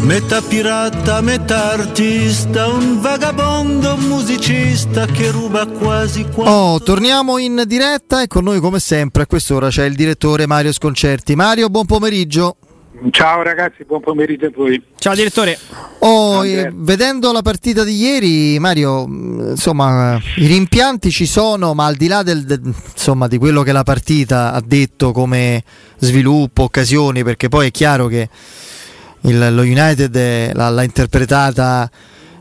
Metà pirata, metà artista, un vagabondo musicista che ruba quasi quanto... Oh, torniamo in diretta e con noi come sempre a quest'ora c'è il direttore Mario Sconcerti. Mario, buon pomeriggio. Ciao ragazzi, buon pomeriggio a voi. Ciao direttore. Oh, eh, vedendo la partita di ieri, Mario, insomma, i rimpianti ci sono, ma al di là del, de, insomma, di quello che la partita ha detto come sviluppo, occasioni, perché poi è chiaro che il, lo United l'ha, l'ha, interpretata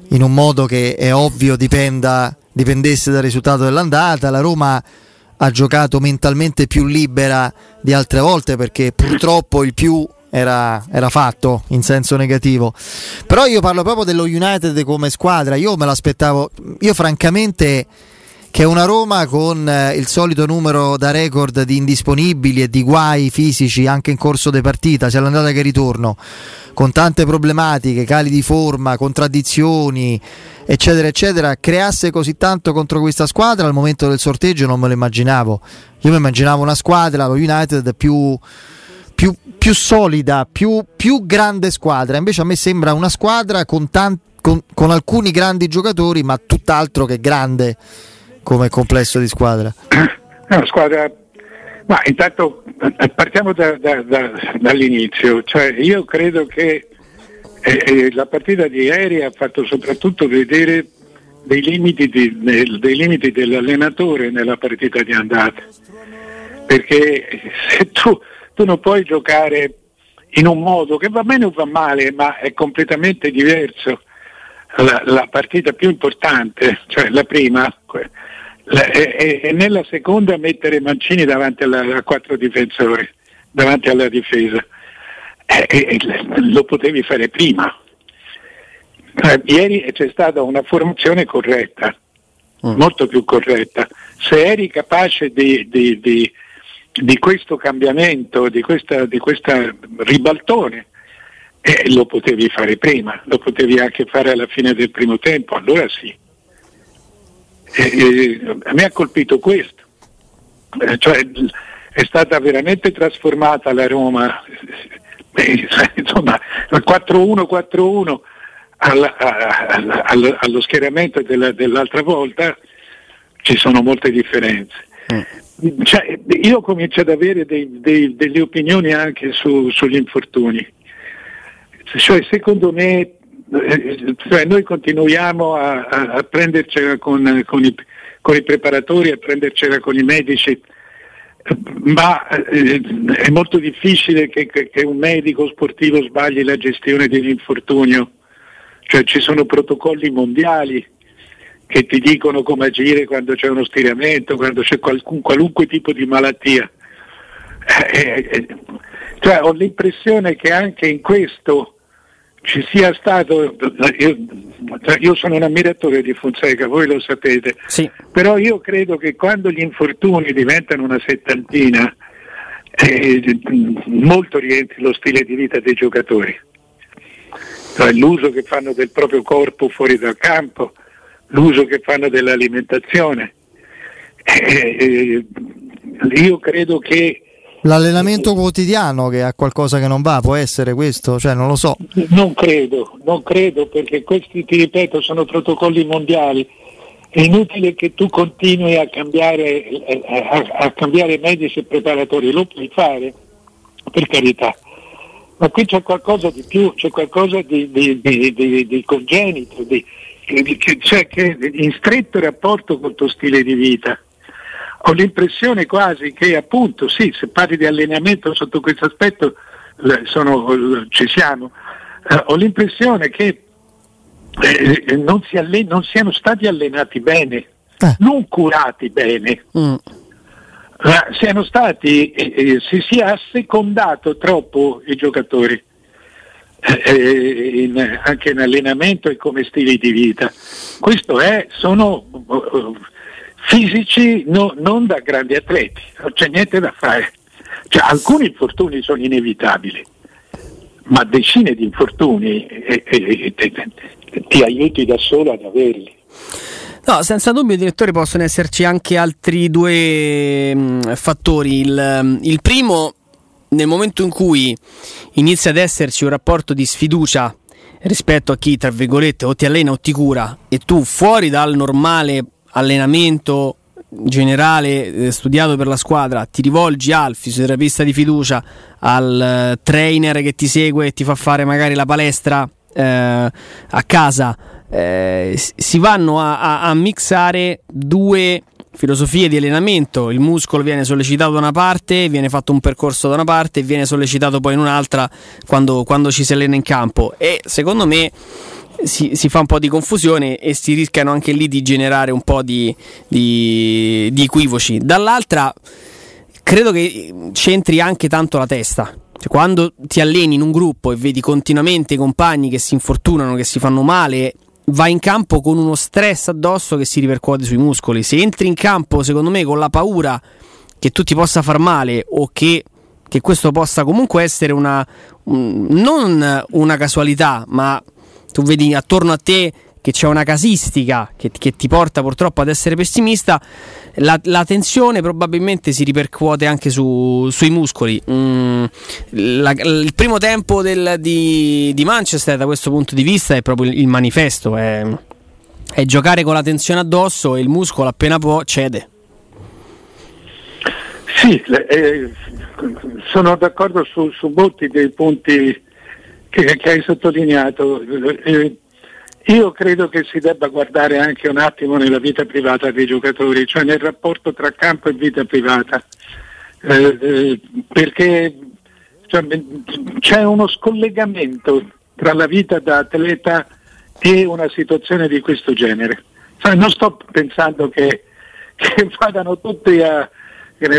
in un modo che è ovvio dipenda, dipendesse dal risultato dell'andata. La Roma ha giocato mentalmente più libera di altre volte perché purtroppo il più era, era, fatto in senso negativo. Però io parlo proprio dello United come squadra. Io me l'aspettavo, io francamente che una Roma con eh, il solito numero da record di indisponibili e di guai fisici anche in corso di partita, sia l'andata che ritorno, con tante problematiche, cali di forma, contraddizioni, eccetera, eccetera, creasse così tanto contro questa squadra al momento del sorteggio non me lo immaginavo. Io mi immaginavo una squadra, lo United, più, più, più solida, più, più, grande squadra. Invece a me sembra una squadra con, tanti, con, con alcuni grandi giocatori, ma tutt'altro che grande come complesso di squadra. È squadra ma intanto eh, partiamo da, da, da, dall'inizio, cioè, io credo che eh, eh, la partita di ieri ha fatto soprattutto vedere dei limiti, di, dei limiti, dell'allenatore nella partita di andata, perché se tu, tu non puoi giocare in un modo che va bene o va male, ma è completamente diverso. La, la partita più importante, cioè la prima, e, e, nella seconda mettere Mancini davanti alla, a quattro difensori, davanti alla difesa. E, e, lo potevi fare prima. Eh, ieri c'è stata una formazione corretta, mm. molto più corretta. Se eri capace di, di, di, di questo cambiamento, di questa, di questa ribaltone, eh, lo potevi fare prima, lo potevi anche fare alla fine del primo tempo, allora sì. E, a me ha colpito questo, eh, cioè, è stata veramente trasformata la Roma, eh, insomma, 4-1-4-1 alla, alla, alla, allo schieramento della, dell'altra volta ci sono molte differenze. Mm. Cioè, io comincio ad avere dei, dei, delle opinioni anche su, sugli infortuni. Cioè, secondo me eh, cioè noi continuiamo a, a, a prendercela con, con, i, con, i, preparatori, a prendercela con i medici, ma eh, è molto difficile che, che, un medico sportivo sbagli la gestione dell'infortunio, cioè ci sono protocolli mondiali che ti dicono come agire quando c'è uno stiramento, quando c'è qualcun, qualunque tipo di malattia. Eh, eh, eh cioè, ho l'impressione che anche in questo ci sia stato, io, io, sono un ammiratore di Fonseca, voi lo sapete, sì. però io credo che quando gli infortuni diventano una settantina, eh, molto rientri lo stile di vita dei giocatori, cioè, l'uso che fanno del proprio corpo fuori dal campo, l'uso che fanno dell'alimentazione. Eh, eh, io credo che L'allenamento quotidiano che ha qualcosa che non va, può essere questo? Cioè, non lo so. Non credo, non credo perché questi, ti ripeto, sono protocolli mondiali. È inutile che tu continui a cambiare, a, a cambiare medici e preparatori, lo puoi fare, per carità. Ma qui c'è qualcosa di più, c'è qualcosa di, di, di, di congenito, cioè che in stretto rapporto col tuo stile di vita ho l'impressione quasi che appunto sì, se parli di allenamento sotto questo aspetto sono, ci siamo, eh, ho l'impressione che eh, non, si allen- non, siano stati allenati bene, eh. non curati bene. Mm. Ma siano stati, eh, eh, si sia assecondato troppo i giocatori, eh, in, anche in allenamento e come stili di vita. Questo è, sono fisici no, non da grandi atleti, non c'è niente da fare. Cioè, alcuni infortuni sono inevitabili, ma decine di infortuni e, e, e, ti aiuti da solo ad averli. No, senza dubbio, direttore, possono esserci anche altri due mh, mm, fattori. Il, mm, il primo, nel momento in cui inizia ad esserci un rapporto di sfiducia rispetto a chi, tra virgolette, o ti allena o ti cura, e tu fuori dal normale allenamento generale eh, studiato per la squadra, ti rivolgi al fisioterapista di fiducia, al eh, trainer che ti segue e ti fa fare magari la palestra eh, a casa, eh, si vanno a, a, a mixare due filosofie di allenamento, il muscolo viene sollecitato da una parte, viene fatto un percorso da una parte e viene sollecitato poi in un'altra quando, quando ci si allena in campo. E secondo me si, si, fa un po' di confusione e si rischiano anche lì di generare un po' di, di, di equivoci. Dall'altra, credo che c'entri anche tanto la testa. Cioè, quando ti alleni in un gruppo e vedi continuamente i compagni che si infortunano, che si fanno male, vai in campo con uno stress addosso che si ripercuote sui muscoli. Se entri in campo, secondo me, con la paura che tu ti possa far male o che, che questo possa comunque essere una, un, non una casualità, ma tu vedi attorno a te che c'è una casistica che, che ti porta purtroppo ad essere pessimista, la, la tensione probabilmente si ripercuote anche su, sui muscoli. Mm, la, il primo tempo del, di, di, Manchester da questo punto di vista è proprio il, manifesto, è, è giocare con la tensione addosso e il muscolo appena può cede. Sì, eh, sono d'accordo su, su molti dei punti che, che hai sottolineato. Eh, io credo che si debba guardare anche un attimo nella vita privata dei giocatori, cioè nel rapporto tra campo e vita privata, eh, eh, perché cioè, c'è uno scollegamento tra la vita da atleta e una situazione di questo genere. Cioè, non sto pensando che, che vadano tutti a,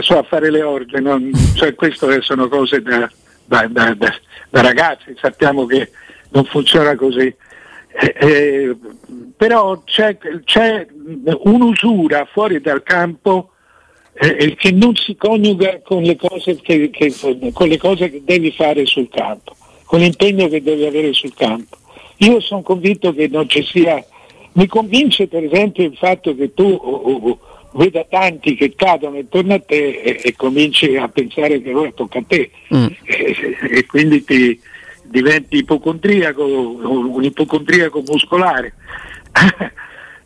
so, a, fare le orge, non, cioè, queste sono cose da, da, da, da ragazzi, sappiamo che non funziona così. Eh, eh, però c'è, c'è, un'usura fuori dal campo eh, che non si coniuga con le, che, che, con le, cose che, devi fare sul campo, con l'impegno che devi avere sul campo. Io sono convinto che non ci sia, mi convince per esempio il fatto che tu oh, oh, veda tanti che cadono intorno a te e, e cominci a pensare che ora tocca a te mm. e, e, quindi ti diventi ipocondriaco, un ipocondriaco muscolare.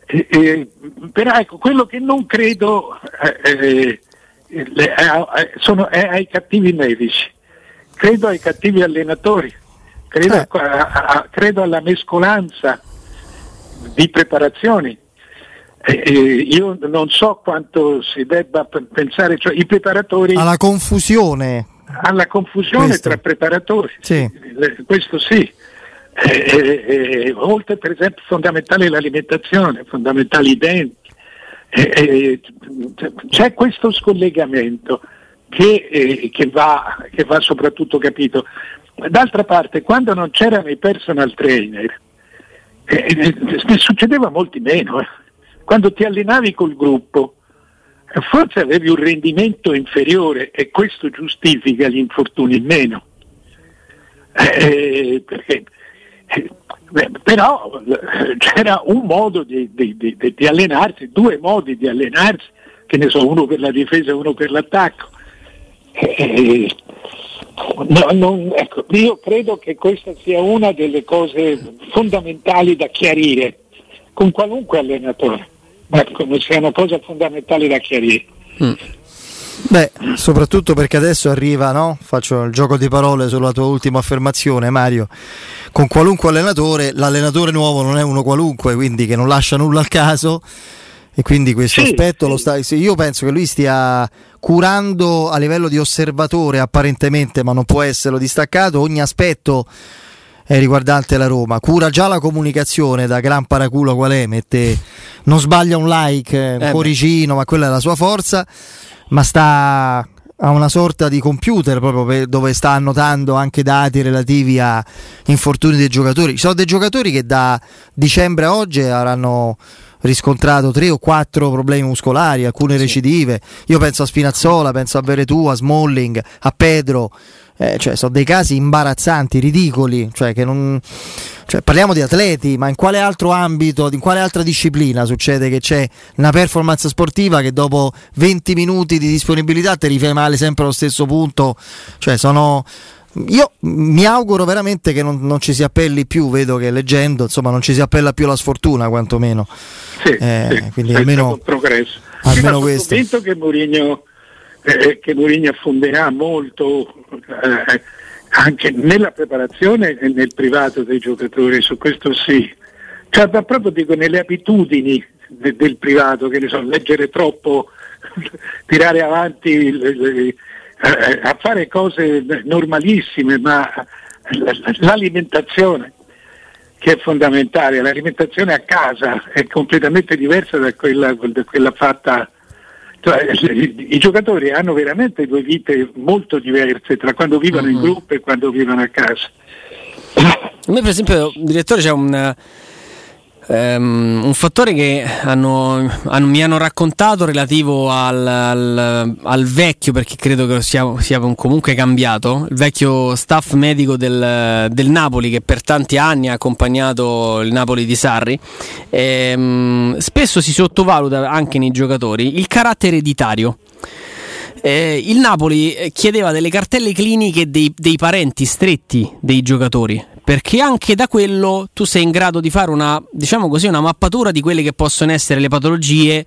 e, però ecco, quello che non credo eh, eh, eh, sono, è ai cattivi medici, credo ai cattivi allenatori, credo, eh. a, a, credo alla mescolanza di preparazioni eh, eh, io non so quanto si debba pensare, cioè i preparatori... Alla confusione. Alla confusione questo. tra preparatori, sì. questo sì. Eh, eh, eh, oltre per esempio fondamentale l'alimentazione, fondamentali i denti. Eh, c'è questo scollegamento che, che, va, che va soprattutto capito. D'altra parte, quando non c'erano i personal trainer, ne succedeva molti meno. Eh quando ti allenavi col gruppo, forse avevi un rendimento inferiore e questo giustifica gli infortuni in meno. Eh, perché, eh, però eh, c'era un modo di, di, di, di, allenarsi, due modi di allenarsi, che ne so, uno per la difesa e uno per l'attacco. Eh, no, non, ecco, io credo che questa sia una delle cose fondamentali da chiarire con qualunque allenatore ma come sia una cosa fondamentale da chiarire. Mm. Beh, soprattutto perché adesso arriva, no? Faccio il gioco di parole sulla tua ultima affermazione, Mario. Con qualunque allenatore, l'allenatore nuovo non è uno qualunque, quindi che non lascia nulla al caso. E quindi questo sì, aspetto sì. lo sta. Io penso che lui stia curando a livello di osservatore, apparentemente, ma non può esserlo distaccato, ogni aspetto eh, riguardante la Roma. Cura già la comunicazione da gran paraculo qual è, mette, non sbaglia un like, eh, un eh cuoricino, ma quella è la sua forza, ma sta a una sorta di computer proprio per, dove sta annotando anche dati relativi a infortuni dei giocatori. Ci sono dei giocatori che da dicembre a oggi avranno riscontrato tre o quattro problemi muscolari, alcune recidive. Io penso a Spinazzola, penso a Veretù, a Smalling, a Pedro. Eh, cioè, sono dei casi imbarazzanti, ridicoli. Cioè, che non, cioè, parliamo di atleti, ma in quale altro ambito, in quale altra disciplina succede che c'è una performance sportiva che dopo 20 minuti di disponibilità ti rifai male sempre allo stesso punto? Cioè, sono io mi auguro veramente che non, non, ci si appelli più, vedo che leggendo, insomma, non ci si appella più la sfortuna, quantomeno. Sì, eh, sì, quindi almeno, progresso. almeno questo. Sono convinto che Mourinho, eh, che Mourinho affonderà molto eh, anche nella preparazione e nel privato dei giocatori, su questo sì. Cioè, proprio dico nelle abitudini de, del privato, che ne so, leggere troppo, tirare avanti le, le, eh, a fare cose normalissime, ma l'alimentazione che è fondamentale, l'alimentazione a casa è completamente diversa da quella, da quella fatta. Cioè, I giocatori hanno veramente due vite molto diverse tra quando vivono in gruppo e quando vivono a casa. A me per esempio, direttore, c'è un Um, un fattore che hanno, hanno, mi hanno raccontato relativo al, al, al vecchio, perché credo che sia, sia, comunque cambiato, il vecchio staff medico del, del, Napoli che per tanti anni ha accompagnato il Napoli di Sarri. Um, spesso si sottovaluta anche nei giocatori il carattere ereditario. Eh, il Napoli chiedeva delle cartelle cliniche dei, dei parenti stretti dei giocatori perché anche da quello tu sei in grado di fare una, diciamo così, una mappatura di quelle che possono essere le patologie.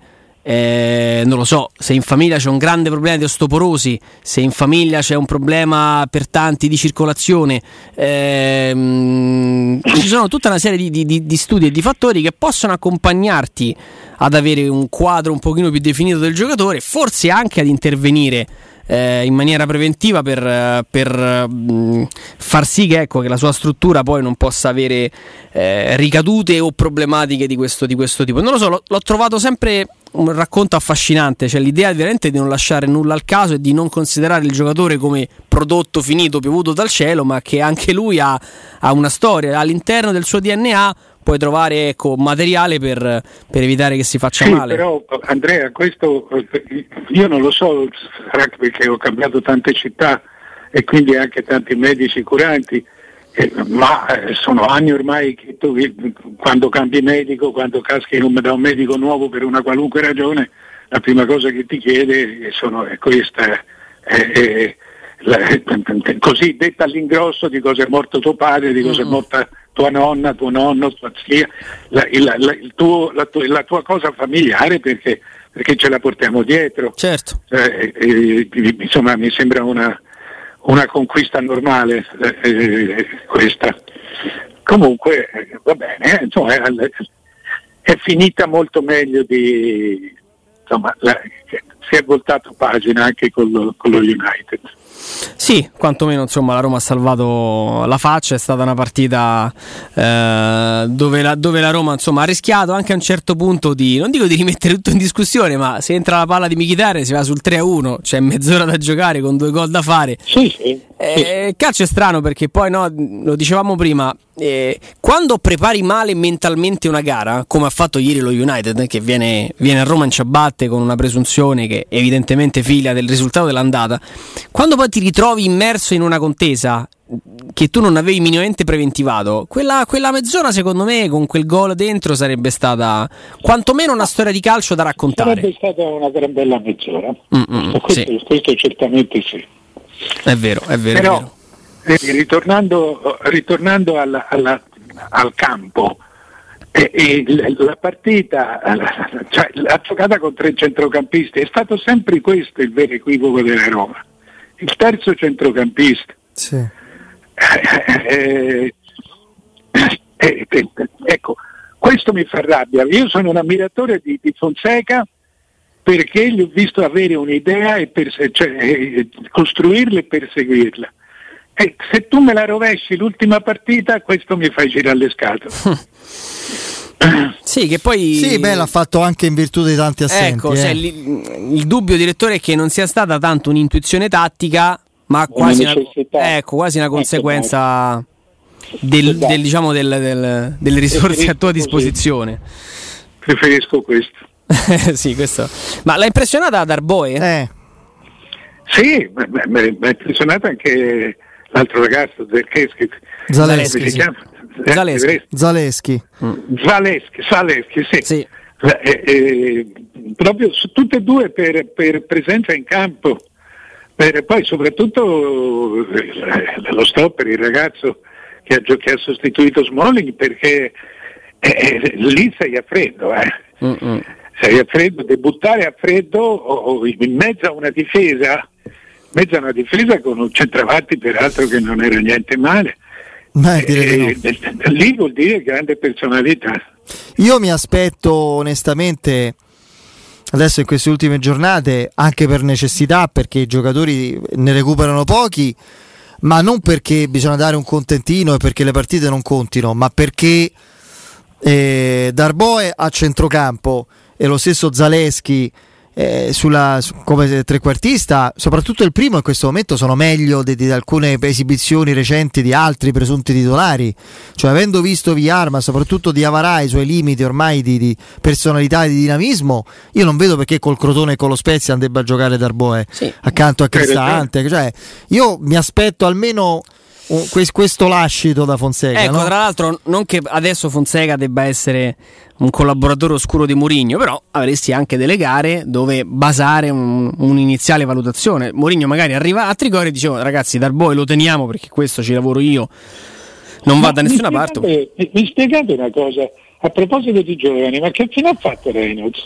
Eh, non lo so, se in famiglia c'è un grande problema di osteoporosi, se in famiglia c'è un problema per tanti di circolazione, ehm, ci sono tutta una serie di, di, di, studi e di fattori che possono accompagnarti ad avere un quadro un pochino più definito del giocatore, forse anche ad intervenire eh, in maniera preventiva per, per mh, mm, far sì che, ecco, che, la sua struttura poi non possa avere eh, ricadute o problematiche di questo, di questo, tipo. Non lo so, l'ho, l'ho trovato sempre un racconto affascinante, cioè l'idea veramente di non lasciare nulla al caso e di non considerare il giocatore come prodotto finito piovuto dal cielo, ma che anche lui ha, ha una storia all'interno del suo DNA puoi trovare ecco, materiale per, per, evitare che si faccia sì, male. Però Andrea, questo io non lo so, perché ho cambiato tante città e quindi anche tanti medici curanti, eh, ma eh, sono anni ormai che tu quando cambi medico, quando caschi da un medico nuovo per una qualunque ragione, la prima cosa che ti chiede sono, è questa. È, è, la, così detta all'ingrosso di cosa è morto tuo padre, di cosa è morta tua nonna, tuo nonno, tua zia, la, la, la, tuo, tu, la tua cosa familiare perché, perché, ce la portiamo dietro. Certo. Eh, eh, insomma, mi sembra una, una conquista normale eh, eh questa. Comunque, eh, va bene, insomma, è finita molto meglio di... Insomma, si è voltato pagina anche con lo, con lo United. Sì, quantomeno insomma la Roma ha salvato la faccia, è stata una partita eh, dove, la, dove, la, Roma insomma, ha rischiato anche a un certo punto di, non dico di rimettere tutto in discussione, ma se entra la palla di Michitare si va sul 3-1, c'è mezz'ora da giocare con due gol da fare. Sì, sì. Eh, calcio è strano perché poi no, lo dicevamo prima, eh, quando prepari male mentalmente una gara, come ha fatto ieri lo United, che viene, viene a Roma in ciabatte con una presunzione che evidentemente figlia del risultato dell'andata, quando poi ti ritrovi immerso in una contesa che tu non avevi minimamente preventivato, quella, quella mezz'ora secondo me con quel gol dentro sarebbe stata quantomeno una storia di calcio da raccontare. Sarebbe stata una gran bella mezz'ora, Mm-mm, questo, sì. questo certamente sì. È vero, è vero. Però, è vero. Eh, ritornando, ritornando alla, alla, al campo, eh, la partita, cioè, la giocata con tre centrocampisti, è stato sempre questo il vero equivoco della Roma. Il terzo centrocampista. Sì. Eh, eh, eh, ecco, questo mi fa rabbia. Io sono un ammiratore di, di Fonseca perché gli ho visto avere un'idea e perse- cioè, eh, costruirla e perseguirla. E se tu me la rovesci l'ultima partita, questo mi fai girare le scatole. Sì, che poi. Sì, beh, l'ha fatto anche in virtù di tanti assenti. Ecco, eh. il, il, dubbio, direttore, è che non sia stata tanto un'intuizione tattica, ma quasi una, ecco, quasi una ecco, conseguenza del, del, diciamo, del, delle risorse a tua disposizione. preferisco questo. sì, questo. Ma l'ha impressionata Darboe? Eh. Sì, mi ha impressionato anche l'altro ragazzo del Cheschi. Zaleschi. Come si sì. chiama? Zaleschi. Eh, Zaleschi. Zaleschi, Zaleschi, sì. Sì. Eh, eh, proprio su tutte e due per, per presenza in campo. Per- poi soprattutto eh, lo stopper, il ragazzo che ha, che ha sostituito Smalling perché eh, eh, lì sei a freddo. eh. Sei a freddo, debuttare a freddo o, o in mezzo a una difesa, mezzo a una difesa con un centravanti peraltro che non era niente male. Beh, di no. Eh, eh, lì vuol dire grande personalità. Io mi aspetto onestamente adesso in queste ultime giornate anche per necessità perché i giocatori ne recuperano pochi ma non perché bisogna dare un contentino e perché le partite non contino ma perché eh, Darboe a centrocampo e lo stesso Zaleschi eh, sulla, su- come trequartista, soprattutto il primo in questo momento sono meglio di, di alcune esibizioni recenti di altri presunti titolari. Cioè, avendo visto Villar, ma soprattutto di Avarà i suoi limiti ormai di, di personalità e di dinamismo, io non vedo perché col Crotone e con lo Spezia debba giocare Darboe Sì. accanto a. Cristante. Cioè, io mi aspetto almeno questo lascito da Fonseca. Ecco, no? tra l'altro, non che adesso Fonseca debba essere un collaboratore oscuro di Mourinho, però avresti anche delle gare dove basare un- un'iniziale valutazione. Mourinho magari arriva a Trigoria e dicevo, ragazzi, Darboe lo teniamo perché questo ci lavoro io, non va da Ma nessuna parte. Mi, mi spiegate una cosa, a proposito di giovani, ma che fine ha fatto Reynolds?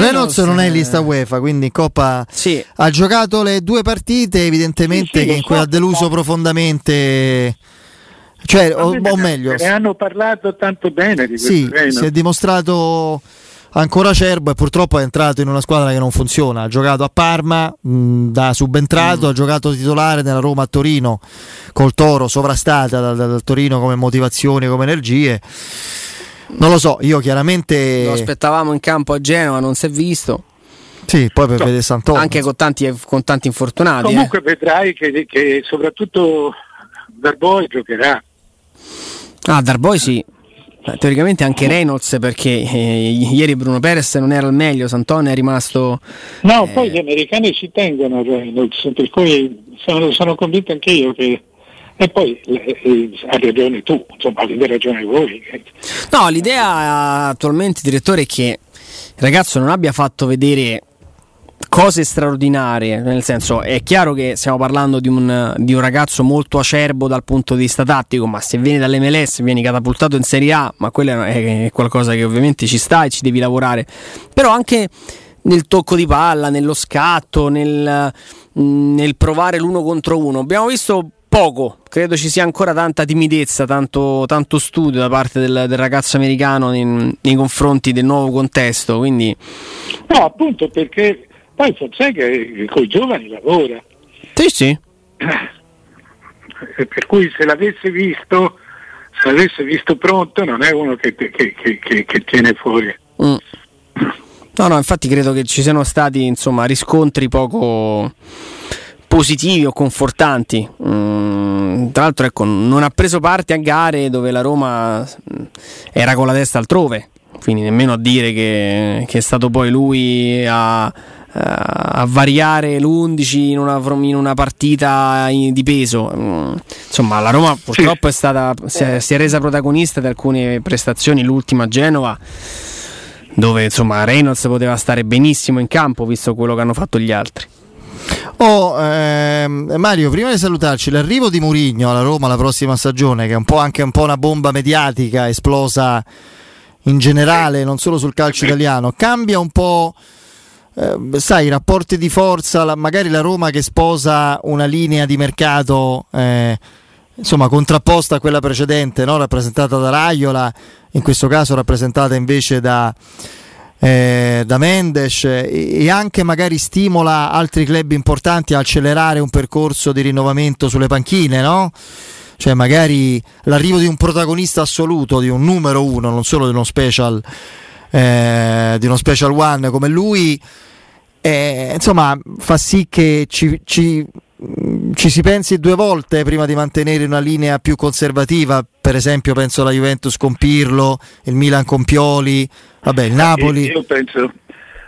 Reynolds non è in lista UEFA, quindi in Coppa Sì, ha giocato le due partite, evidentemente Sì, sì, che in cui ha deluso ma- profondamente. Cioè, o, o ne- meglio, Ne hanno parlato tanto bene di questo sì, Reynolds. si è dimostrato ancora acerbo e purtroppo è entrato in una squadra che non funziona. Ha giocato a Parma mh, da subentrato, ha giocato titolare nella Roma a Torino col Toro, sovrastata dal, dal Torino come motivazioni, come energie. Non lo so, io chiaramente lo aspettavamo in campo a Genova, non si è visto, sì, poi per vedere Santoro. anche con tanti, con tanti infortunati. eh. Comunque vedrai che, che soprattutto Darboe giocherà. Ah, Darboy sì. Eh, Teoricamente anche Reynolds perché eh, ieri Bruno Perez non era al meglio, Santone è rimasto... No, Eh. poi gli americani ci tengono a Reynolds, per cui sono, sono convinto anche io che... E poi eh, eh, hai ragione tu, insomma avete ragione voi. No, l'idea attualmente, direttore, è che il ragazzo non abbia fatto vedere cose straordinarie, nel senso è chiaro che stiamo parlando di un, di un ragazzo molto acerbo dal punto di vista tattico, ma se vieni dall'MLS vieni catapultato in Serie A, ma quello è, è qualcosa che ovviamente ci sta e ci devi lavorare, però anche nel tocco di palla, nello scatto, nel, nel provare l'uno contro uno. Abbiamo visto poco, credo ci sia ancora tanta timidezza, tanto, tanto studio da parte del, del ragazzo americano in- nei confronti del nuovo contesto, quindi No, appunto perché poi Fonseca con i giovani lavora, sì sì. Eh, per cui se l'avesse visto, se l'avesse visto pronto non è uno che, che- che- che- che tiene fuori. Mm. No, no, infatti credo che ci siano stati insomma riscontri poco positivi o confortanti. Mm, tra l'altro, ecco, non ha preso parte a gare dove la Roma mm, era con la testa altrove, quindi nemmeno a dire che, che è stato poi lui a, a variare l'11 in una, in una partita in- di peso. Mm, Insomma, la Roma purtroppo è stata, si, è, si è resa protagonista di alcune prestazioni, l'ultima a Genova dove insomma Reynolds poteva stare benissimo in campo visto quello che hanno fatto gli altri. Oh, ehm, Mario, prima di salutarci, l'arrivo di Murigno alla Roma la prossima stagione, che è un po' anche un po' una bomba mediatica esplosa in generale, non solo sul calcio italiano, cambia un po'. eh, sai, i rapporti di forza, la- magari la Roma che sposa una linea di mercato eh, insomma contrapposta a quella precedente, no? rappresentata da Raiola, in questo caso rappresentata invece da, eh, da Mendes e, anche magari stimola altri club importanti a accelerare un percorso di rinnovamento sulle panchine, no? Cioè magari l'arrivo di un protagonista assoluto, di un numero uno, non solo di uno special, eh, di uno special one come lui, eh, insomma fa sì che ci, ci ci si pensi due volte prima di mantenere una linea più conservativa, per esempio penso alla Juventus con Pirlo, il Milan con Pioli, vabbè il Napoli. Io penso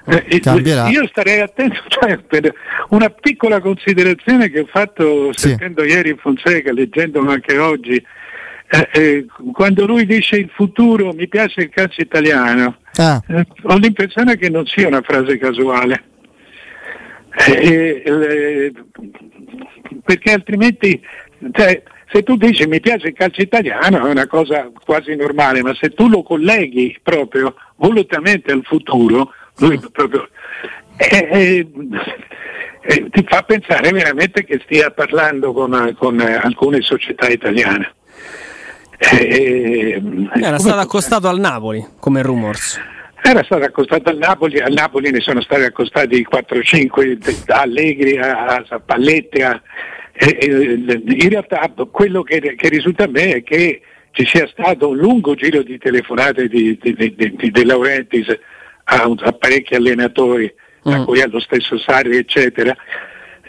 eh, cambierà. Io starei attento, cioè, per una piccola considerazione che ho fatto sì. sentendo ieri Fonseca, leggendolo anche oggi, eh, eh, quando lui dice il futuro mi piace il calcio italiano, ah. Eh, ho l'impressione che non sia una frase casuale. Eh, perché altrimenti cioè, se tu dici mi piace il calcio italiano è una cosa quasi normale, ma se tu lo colleghi proprio volutamente al futuro, lui proprio, eh, eh, eh, ti fa pensare veramente che stia parlando con, con alcune società italiane. Eh, Era stato accostato al Napoli come rumors. Era stato accostato al Napoli, al Napoli ne sono stati accostati 4-5 da Allegri a, a Palletti. A, e, e, in realtà quello che, che, risulta a me è che ci sia stato un lungo giro di telefonate di, di, di, di Laurentiis a, a, parecchi allenatori, mm. a cui allo stesso Sarri, eccetera.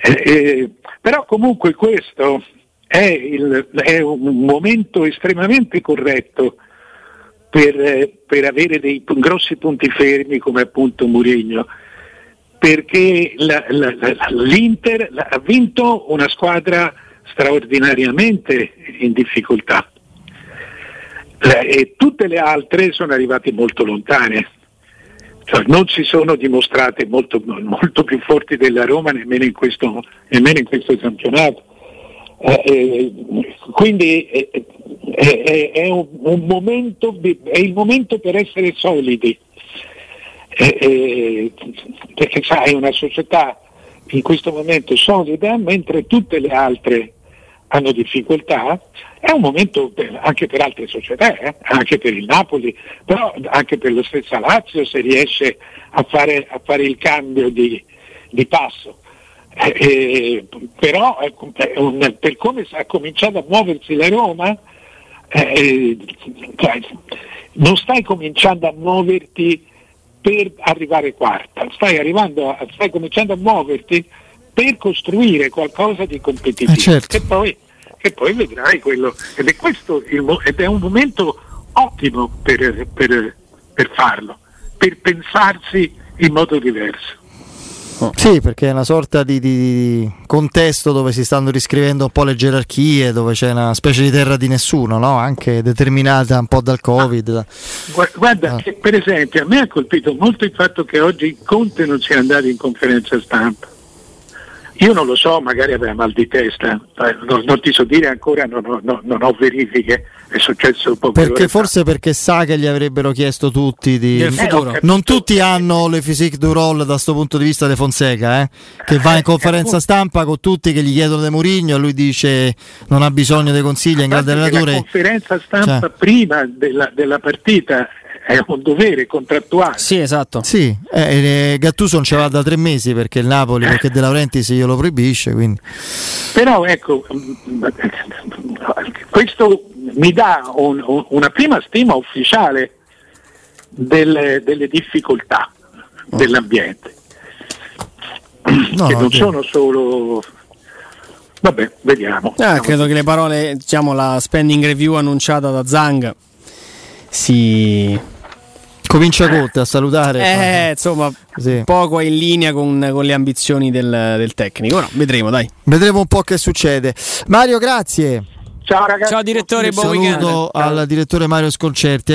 Eh, però comunque questo è, il, è, un momento estremamente corretto per, per avere dei grossi punti fermi come appunto Mourinho perché la, la, la, l'Inter ha vinto una squadra straordinariamente in difficoltà e tutte le altre sono arrivate molto lontane, cioè, non si sono dimostrate molto, molto, più forti della Roma nemmeno in questo, nemmeno in questo campionato. Eh, eh, quindi eh, è, è, un, un momento, è, il momento per essere solidi, perché sai, una società in questo momento solida, mentre tutte le altre hanno difficoltà, è un momento per, anche per altre società, eh? anche per il Napoli, però anche per lo stesso Lazio se riesce a fare, a fare il cambio di, di passo. Eh, eh, però un, per come ha cominciato a muoversi la Roma, eh, cioè, non stai cominciando a muoverti per arrivare quarta, stai, arrivando, stai cominciando a muoverti per costruire qualcosa di competitivo. Eh certo. e, poi, e, poi, vedrai quello. Ed è questo il, ed è un momento ottimo per, per, per farlo, per pensarsi in modo diverso. Oh. Sì, perché è una sorta di, di, contesto dove si stanno riscrivendo un po' le gerarchie, dove c'è una specie di terra di nessuno, no? anche determinata un po' dal Covid. Ah, guarda, ah. per esempio, a me ha colpito molto il fatto che oggi Conte non sia andato in conferenza stampa. Io non lo so, magari aveva mal di testa, eh, non, non ti so dire ancora, non, non, non ho verifiche, è successo poco Perché forse perché sa che gli avrebbero chiesto tutti di... Eh, non tutti hanno le physique du roll da questo punto di vista di Fonseca, eh? che va in eh, conferenza stampa con tutti che gli chiedono di Murigno e lui dice non ha bisogno dei consigli, è in grande allenatore. La conferenza stampa cioè. prima della, della partita è un dovere contrattuale. Sì, esatto. Sì, eh, eh, Gattuso non ce va da tre mesi perché il Napoli, perché De Laurentiis glielo proibisce. Quindi. Però ecco, questo mi dà un, un, una prima stima ufficiale delle, delle difficoltà oh. dell'ambiente. No, che non okay. sono solo Vabbè, vediamo. Ah, credo che le parole, diciamo, la spending review annunciata da Zang si Comincia Conte a salutare. Eh, insomma, sì. poco in linea con, con le ambizioni del, del, tecnico. No, vedremo, dai. Vedremo un po' che succede. Mario, grazie. Ciao ragazzi. Ciao direttore, buon Saluto al direttore Mario Sconcerti.